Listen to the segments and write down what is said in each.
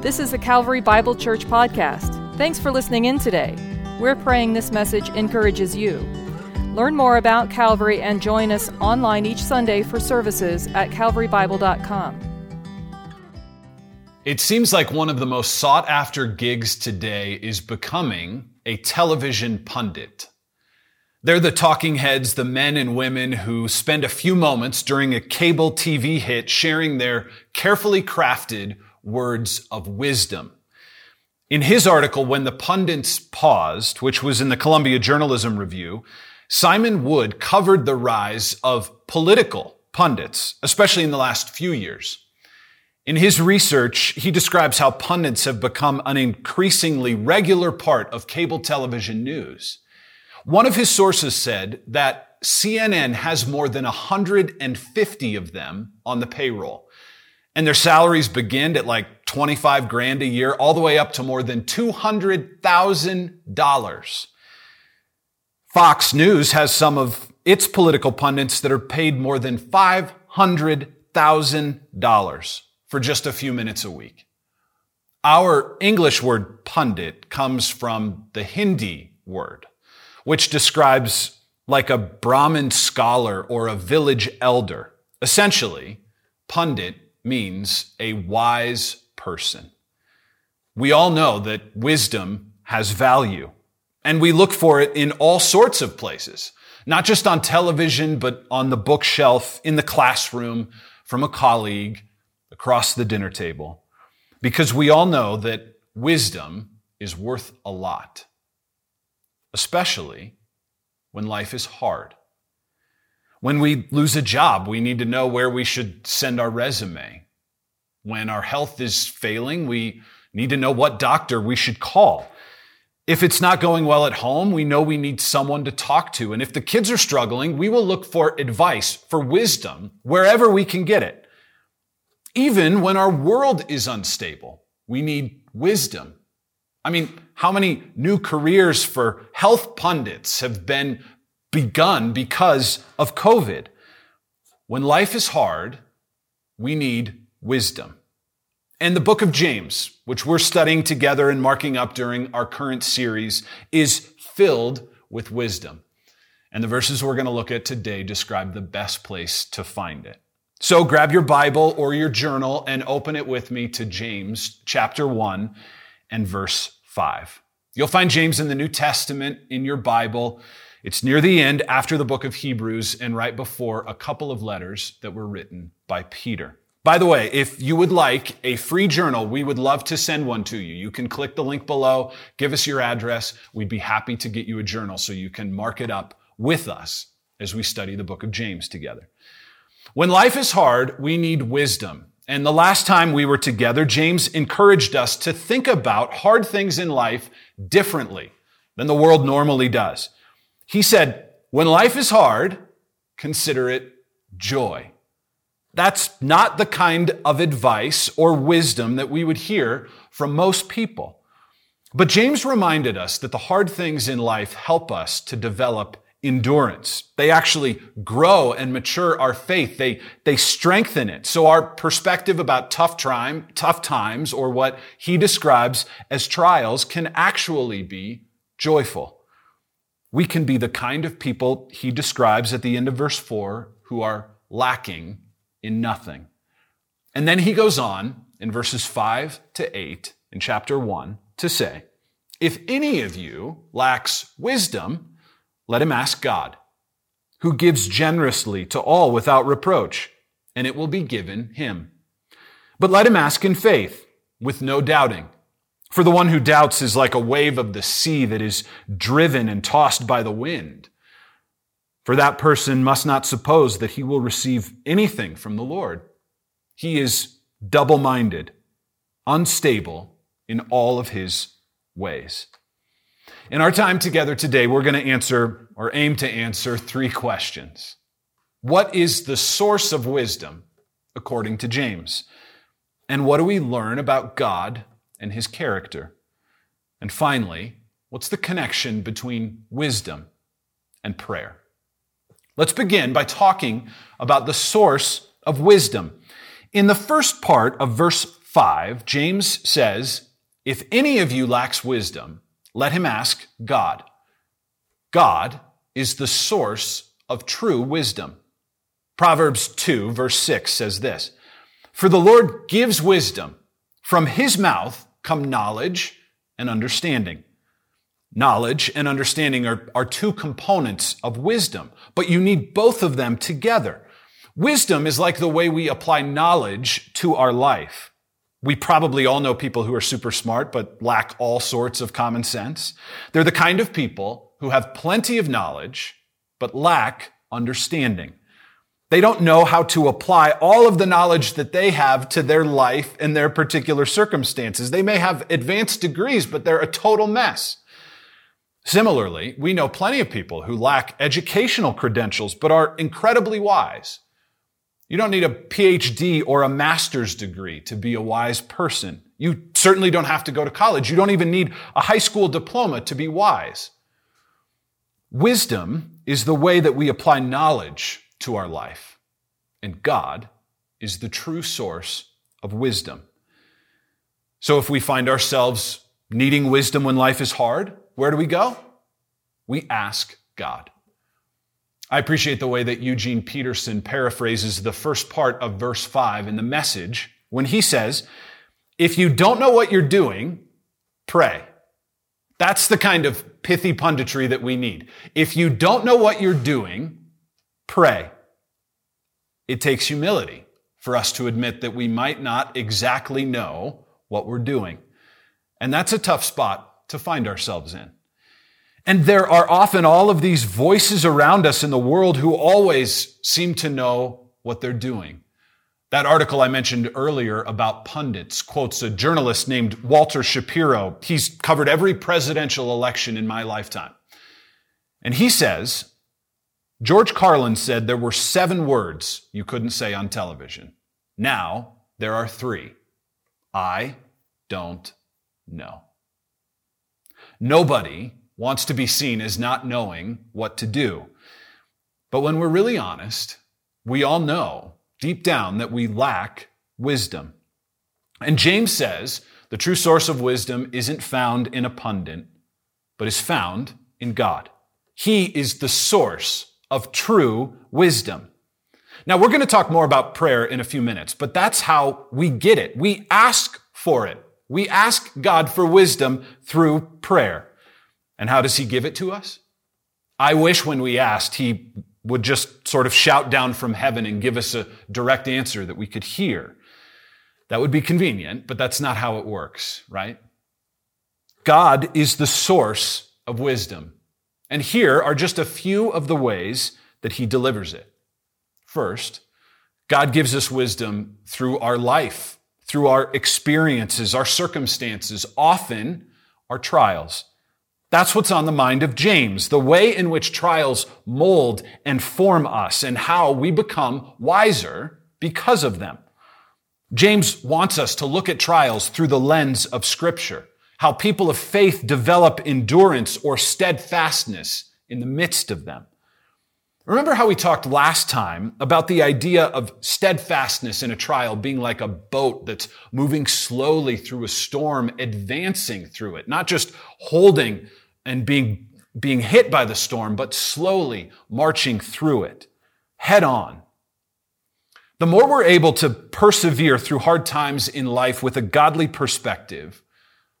This is the Calvary Bible Church podcast. Thanks for listening in today. We're praying this message encourages you. Learn more about Calvary and join us online each Sunday for services at calvarybible.com. It seems like one of the most sought after gigs today is becoming a television pundit. They're the talking heads, the men and women who spend a few moments during a cable TV hit sharing their carefully crafted words of wisdom. In his article, When the Pundits Paused, which was in the Columbia Journalism Review, Simon Wood covered the rise of political pundits, especially in the last few years. In his research, he describes how pundits have become an increasingly regular part of cable television news. One of his sources said that CNN has more than 150 of them on the payroll and their salaries begin at like 25 grand a year all the way up to more than $200,000. Fox News has some of its political pundits that are paid more than $500,000 for just a few minutes a week. Our English word pundit comes from the Hindi word, which describes like a Brahmin scholar or a village elder. Essentially, pundit means a wise person. We all know that wisdom has value, and we look for it in all sorts of places, not just on television, but on the bookshelf, in the classroom, from a colleague, across the dinner table, because we all know that wisdom is worth a lot, especially when life is hard. When we lose a job, we need to know where we should send our resume. When our health is failing, we need to know what doctor we should call. If it's not going well at home, we know we need someone to talk to. And if the kids are struggling, we will look for advice, for wisdom, wherever we can get it. Even when our world is unstable, we need wisdom. I mean, how many new careers for health pundits have been begun because of COVID. When life is hard, we need wisdom. And the book of James, which we're studying together and marking up during our current series, is filled with wisdom. And the verses we're going to look at today describe the best place to find it. So grab your Bible or your journal and open it with me to James chapter 1 and verse 5. You'll find James in the New Testament in your Bible. It's near the end after the book of Hebrews and right before a couple of letters that were written by Peter. By the way, if you would like a free journal, we would love to send one to you. You can click the link below, give us your address. We'd be happy to get you a journal so you can mark it up with us as we study the book of James together. When life is hard, we need wisdom. And the last time we were together, James encouraged us to think about hard things in life differently than the world normally does. He said, when life is hard, consider it joy. That's not the kind of advice or wisdom that we would hear from most people. But James reminded us that the hard things in life help us to develop endurance. They actually grow and mature our faith. They, they strengthen it. So our perspective about tough time, tough times, or what he describes as trials can actually be joyful. We can be the kind of people he describes at the end of verse 4 who are lacking in nothing. And then he goes on in verses 5 to 8 in chapter 1 to say, If any of you lacks wisdom, let him ask God, who gives generously to all without reproach, and it will be given him. But let him ask in faith, with no doubting. For the one who doubts is like a wave of the sea that is driven and tossed by the wind. For that person must not suppose that he will receive anything from the Lord. He is double minded, unstable in all of his ways. In our time together today, we're going to answer or aim to answer three questions. What is the source of wisdom according to James? And what do we learn about God and his character? And finally, what's the connection between wisdom and prayer? Let's begin by talking about the source of wisdom. In the first part of verse 5, James says, If any of you lacks wisdom, let him ask God. God is the source of true wisdom. Proverbs 2, verse 6 says this For the Lord gives wisdom, from his mouth come knowledge and understanding. Knowledge and understanding are, are two components of wisdom, but you need both of them together. Wisdom is like the way we apply knowledge to our life. We probably all know people who are super smart, but lack all sorts of common sense. They're the kind of people who have plenty of knowledge, but lack understanding. They don't know how to apply all of the knowledge that they have to their life and their particular circumstances. They may have advanced degrees, but they're a total mess. Similarly, we know plenty of people who lack educational credentials, but are incredibly wise. You don't need a PhD or a master's degree to be a wise person. You certainly don't have to go to college. You don't even need a high school diploma to be wise. Wisdom is the way that we apply knowledge to our life. And God is the true source of wisdom. So if we find ourselves needing wisdom when life is hard, where do we go? We ask God. I appreciate the way that Eugene Peterson paraphrases the first part of verse 5 in the message when he says, If you don't know what you're doing, pray. That's the kind of pithy punditry that we need. If you don't know what you're doing, pray. It takes humility for us to admit that we might not exactly know what we're doing. And that's a tough spot to find ourselves in. And there are often all of these voices around us in the world who always seem to know what they're doing. That article I mentioned earlier about pundits quotes a journalist named Walter Shapiro. He's covered every presidential election in my lifetime. And he says, George Carlin said there were seven words you couldn't say on television. Now there are three. I don't know. Nobody wants to be seen as not knowing what to do. But when we're really honest, we all know deep down that we lack wisdom. And James says the true source of wisdom isn't found in a pundit, but is found in God. He is the source of true wisdom. Now, we're going to talk more about prayer in a few minutes, but that's how we get it. We ask for it. We ask God for wisdom through prayer. And how does He give it to us? I wish when we asked, He would just sort of shout down from heaven and give us a direct answer that we could hear. That would be convenient, but that's not how it works, right? God is the source of wisdom. And here are just a few of the ways that he delivers it. First, God gives us wisdom through our life, through our experiences, our circumstances, often our trials. That's what's on the mind of James, the way in which trials mold and form us and how we become wiser because of them. James wants us to look at trials through the lens of scripture how people of faith develop endurance or steadfastness in the midst of them. Remember how we talked last time about the idea of steadfastness in a trial being like a boat that's moving slowly through a storm, advancing through it, not just holding and being, being hit by the storm, but slowly marching through it, head on. The more we're able to persevere through hard times in life with a godly perspective,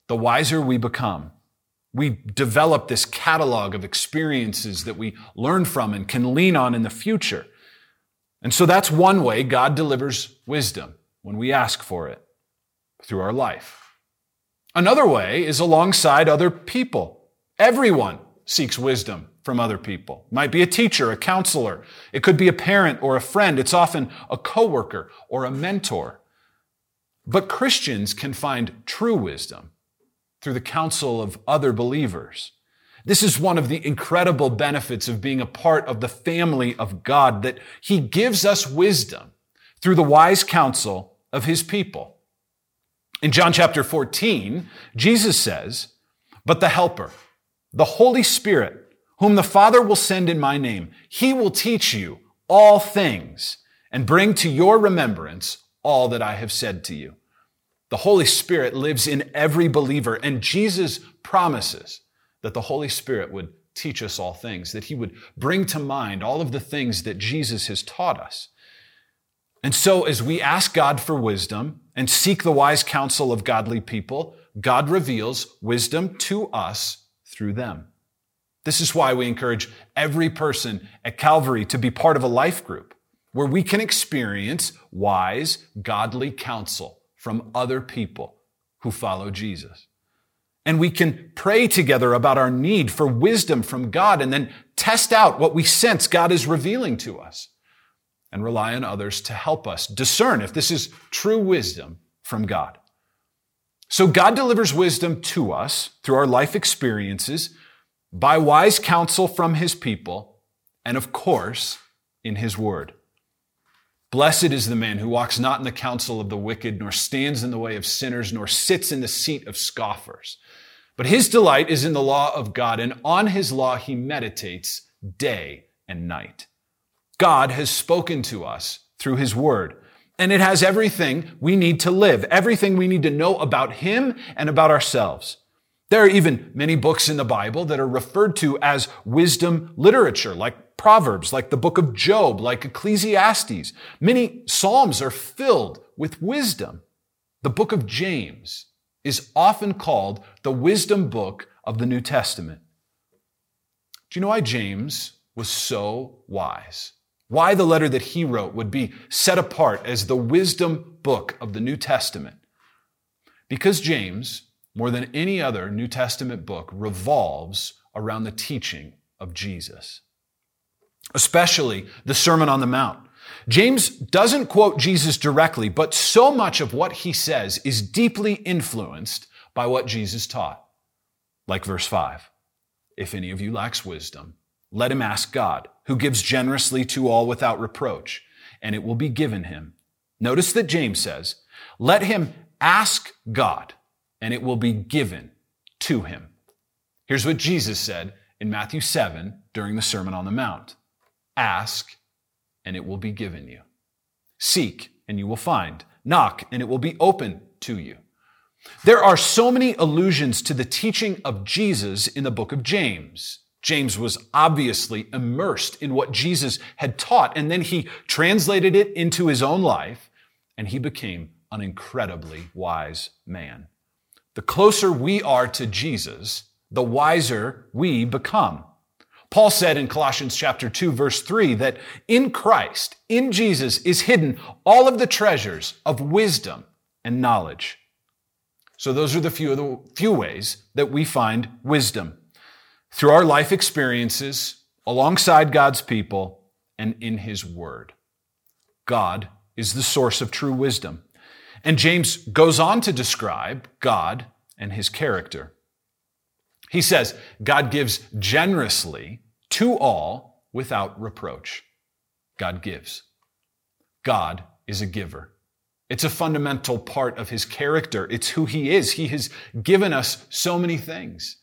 the wiser we become. We develop this catalog of experiences that we learn from and can lean on in the future. And so that's one way God delivers wisdom when we ask for it through our life. Another way is alongside other people. Everyone seeks wisdom from other people. It might be a teacher, a counselor. It could be a parent or a friend. It's often a coworker or a mentor. But Christians can find true wisdom through the counsel of other believers. This is one of the incredible benefits of being a part of the family of God, that He gives us wisdom through the wise counsel of His people. In John chapter 14, Jesus says, But the Helper, the Holy Spirit, whom the Father will send in my name, He will teach you all things and bring to your remembrance all that I have said to you. The Holy Spirit lives in every believer, and Jesus promises that the Holy Spirit would teach us all things, that he would bring to mind all of the things that Jesus has taught us. And so, as we ask God for wisdom and seek the wise counsel of godly people, God reveals wisdom to us through them. This is why we encourage every person at Calvary to be part of a life group where we can experience wise, godly counsel from other people who follow Jesus. And we can pray together about our need for wisdom from God and then test out what we sense God is revealing to us and rely on others to help us discern if this is true wisdom from God. So God delivers wisdom to us through our life experiences by wise counsel from his people and of course in his word. Blessed is the man who walks not in the counsel of the wicked, nor stands in the way of sinners, nor sits in the seat of scoffers. But his delight is in the law of God, and on his law he meditates day and night. God has spoken to us through his word, and it has everything we need to live, everything we need to know about him and about ourselves. There are even many books in the Bible that are referred to as wisdom literature, like Proverbs, like the book of Job, like Ecclesiastes. Many Psalms are filled with wisdom. The book of James is often called the wisdom book of the New Testament. Do you know why James was so wise? Why the letter that he wrote would be set apart as the wisdom book of the New Testament? Because James more than any other New Testament book, revolves around the teaching of Jesus, especially the Sermon on the Mount. James doesn't quote Jesus directly, but so much of what he says is deeply influenced by what Jesus taught. Like verse 5 If any of you lacks wisdom, let him ask God, who gives generously to all without reproach, and it will be given him. Notice that James says, Let him ask God and it will be given to him. Here's what Jesus said in Matthew 7 during the Sermon on the Mount Ask, and it will be given you. Seek, and you will find. Knock, and it will be open to you. There are so many allusions to the teaching of Jesus in the book of James. James was obviously immersed in what Jesus had taught, and then he translated it into his own life, and he became an incredibly wise man. The closer we are to Jesus, the wiser we become. Paul said in Colossians chapter 2 verse 3 that in Christ, in Jesus is hidden all of the treasures of wisdom and knowledge. So those are the few of the few ways that we find wisdom through our life experiences alongside God's people and in his word. God is the source of true wisdom. And James goes on to describe God and his character. He says, God gives generously to all without reproach. God gives. God is a giver. It's a fundamental part of his character. It's who he is. He has given us so many things.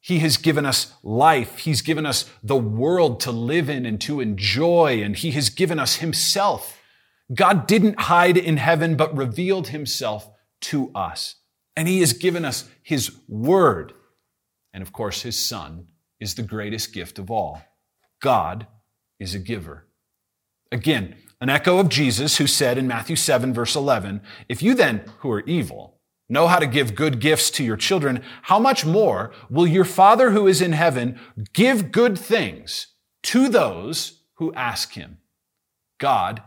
He has given us life. He's given us the world to live in and to enjoy, and he has given us himself God didn't hide in heaven, but revealed himself to us. And he has given us his word. And of course, his son is the greatest gift of all. God is a giver. Again, an echo of Jesus who said in Matthew 7 verse 11, if you then, who are evil, know how to give good gifts to your children, how much more will your Father who is in heaven give good things to those who ask him? God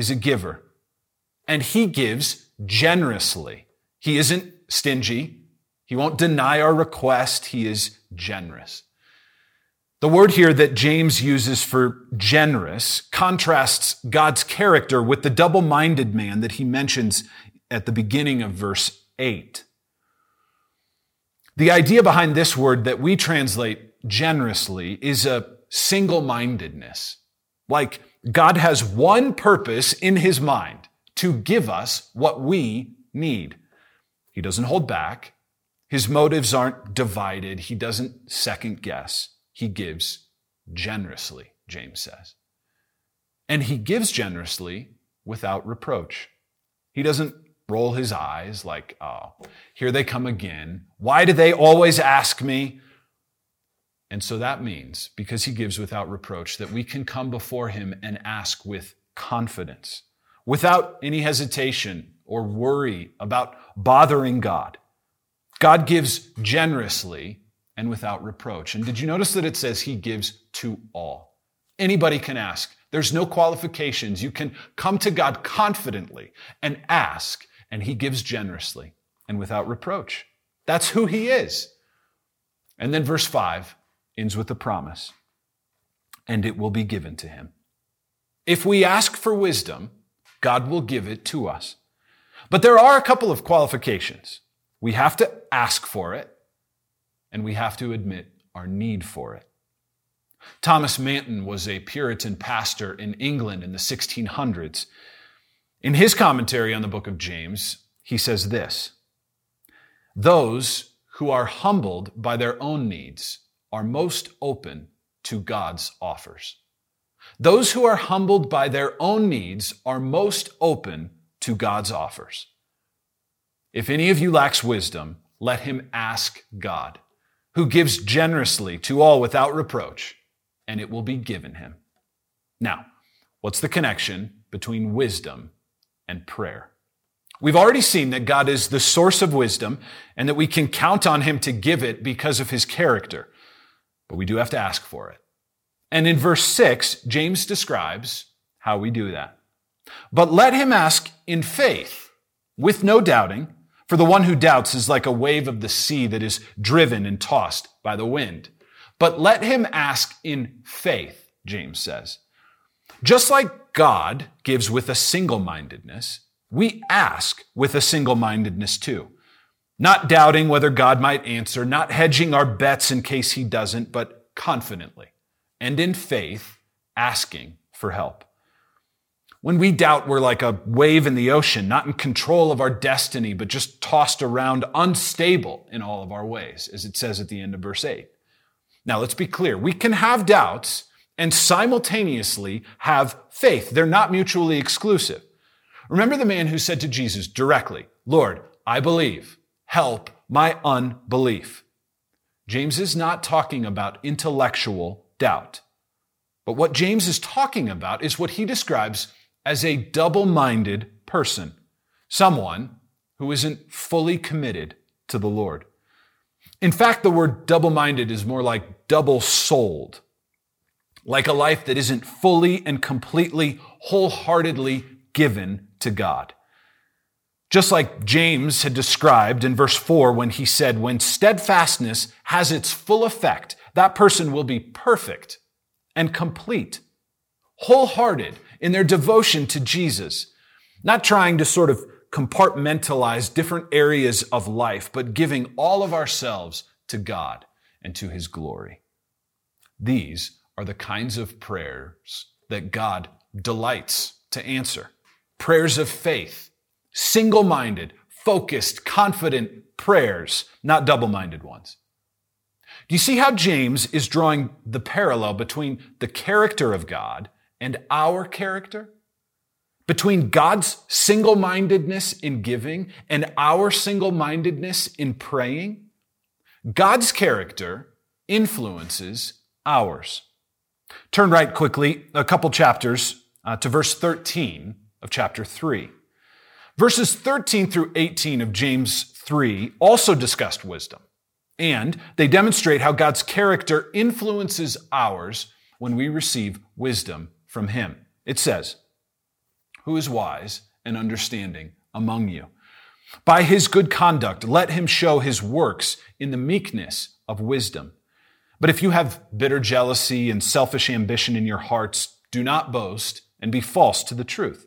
is a giver, and he gives generously. He isn't stingy. He won't deny our request. He is generous. The word here that James uses for generous contrasts God's character with the double minded man that he mentions at the beginning of verse 8. The idea behind this word that we translate generously is a single mindedness. Like God has one purpose in his mind to give us what we need. He doesn't hold back. His motives aren't divided. He doesn't second guess. He gives generously, James says. And he gives generously without reproach. He doesn't roll his eyes like, oh, here they come again. Why do they always ask me? And so that means, because he gives without reproach, that we can come before him and ask with confidence, without any hesitation or worry about bothering God. God gives generously and without reproach. And did you notice that it says he gives to all? Anybody can ask. There's no qualifications. You can come to God confidently and ask, and he gives generously and without reproach. That's who he is. And then verse 5 ends with a promise and it will be given to him. If we ask for wisdom, God will give it to us. But there are a couple of qualifications. We have to ask for it, and we have to admit our need for it. Thomas Manton was a Puritan pastor in England in the 1600s. In his commentary on the book of James, he says this Those who are humbled by their own needs are most open to God's offers. Those who are humbled by their own needs are most open to God's offers. If any of you lacks wisdom, let him ask God, who gives generously to all without reproach, and it will be given him. Now, what's the connection between wisdom and prayer? We've already seen that God is the source of wisdom and that we can count on him to give it because of his character but we do have to ask for it. And in verse 6, James describes how we do that. But let him ask in faith, with no doubting, for the one who doubts is like a wave of the sea that is driven and tossed by the wind. But let him ask in faith, James says. Just like God gives with a single mindedness, we ask with a single mindedness too not doubting whether God might answer, not hedging our bets in case he doesn't, but confidently and in faith asking for help. When we doubt, we're like a wave in the ocean, not in control of our destiny, but just tossed around, unstable in all of our ways, as it says at the end of verse 8. Now, let's be clear. We can have doubts and simultaneously have faith. They're not mutually exclusive. Remember the man who said to Jesus directly, Lord, I believe help my unbelief. James is not talking about intellectual doubt. But what James is talking about is what he describes as a double minded person, someone who isn't fully committed to the Lord. In fact, the word double minded is more like double souled, like a life that isn't fully and completely, wholeheartedly given to God. Just like James had described in verse 4 when he said, when steadfastness has its full effect, that person will be perfect and complete, wholehearted in their devotion to Jesus, not trying to sort of compartmentalize different areas of life, but giving all of ourselves to God and to his glory. These are the kinds of prayers that God delights to answer. Prayers of faith single minded, focused, confident prayers, not double minded ones. Do you see how James is drawing the parallel between the character of God and our character? Between God's single mindedness in giving and our single mindedness in praying? God's character influences ours. Turn right quickly a couple chapters uh, to verse 13 of chapter 3. Verses 13 through 18 of James 3 also discussed wisdom, and they demonstrate how God's character influences ours when we receive wisdom from Him. It says, Who is wise and understanding among you? By his good conduct, let him show his works in the meekness of wisdom. But if you have bitter jealousy and selfish ambition in your hearts, do not boast and be false to the truth.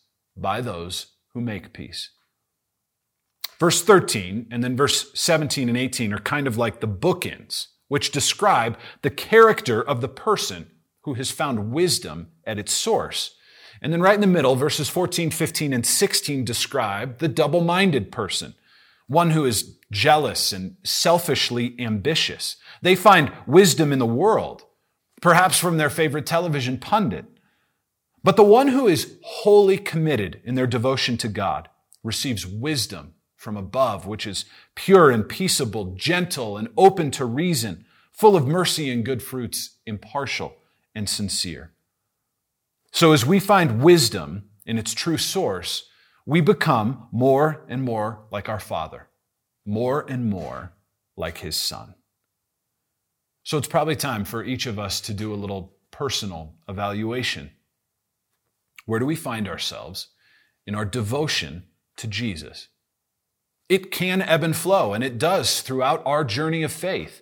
by those who make peace. Verse 13 and then verse 17 and 18 are kind of like the bookends, which describe the character of the person who has found wisdom at its source. And then right in the middle, verses 14, 15, and 16 describe the double minded person, one who is jealous and selfishly ambitious. They find wisdom in the world, perhaps from their favorite television pundit. But the one who is wholly committed in their devotion to God receives wisdom from above, which is pure and peaceable, gentle and open to reason, full of mercy and good fruits, impartial and sincere. So as we find wisdom in its true source, we become more and more like our Father, more and more like His Son. So it's probably time for each of us to do a little personal evaluation. Where do we find ourselves in our devotion to Jesus? It can ebb and flow, and it does throughout our journey of faith.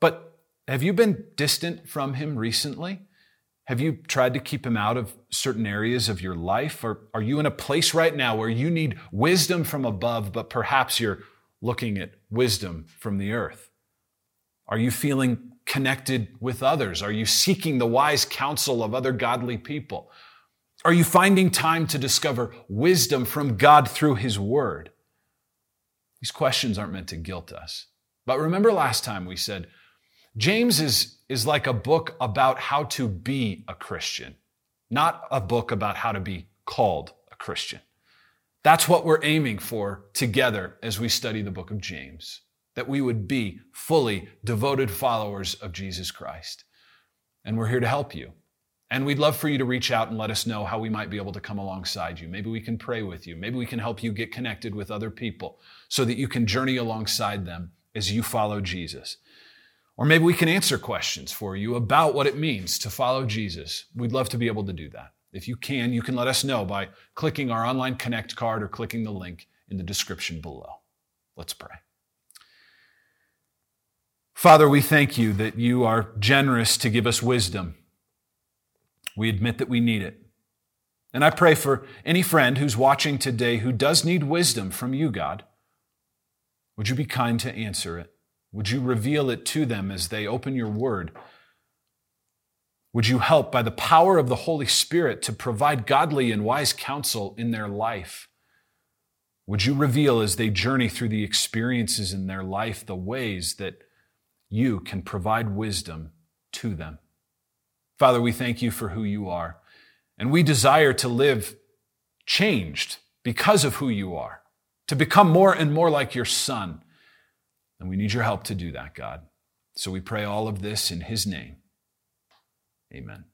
But have you been distant from Him recently? Have you tried to keep him out of certain areas of your life? Or are you in a place right now where you need wisdom from above, but perhaps you're looking at wisdom from the earth? Are you feeling connected with others? Are you seeking the wise counsel of other godly people? Are you finding time to discover wisdom from God through His Word? These questions aren't meant to guilt us. But remember last time we said, James is, is like a book about how to be a Christian, not a book about how to be called a Christian. That's what we're aiming for together as we study the book of James, that we would be fully devoted followers of Jesus Christ. And we're here to help you. And we'd love for you to reach out and let us know how we might be able to come alongside you. Maybe we can pray with you. Maybe we can help you get connected with other people so that you can journey alongside them as you follow Jesus. Or maybe we can answer questions for you about what it means to follow Jesus. We'd love to be able to do that. If you can, you can let us know by clicking our online connect card or clicking the link in the description below. Let's pray. Father, we thank you that you are generous to give us wisdom. We admit that we need it. And I pray for any friend who's watching today who does need wisdom from you, God. Would you be kind to answer it? Would you reveal it to them as they open your word? Would you help by the power of the Holy Spirit to provide godly and wise counsel in their life? Would you reveal as they journey through the experiences in their life the ways that you can provide wisdom to them? Father, we thank you for who you are, and we desire to live changed because of who you are, to become more and more like your Son and we need your help to do that, God. So we pray all of this in His name. Amen.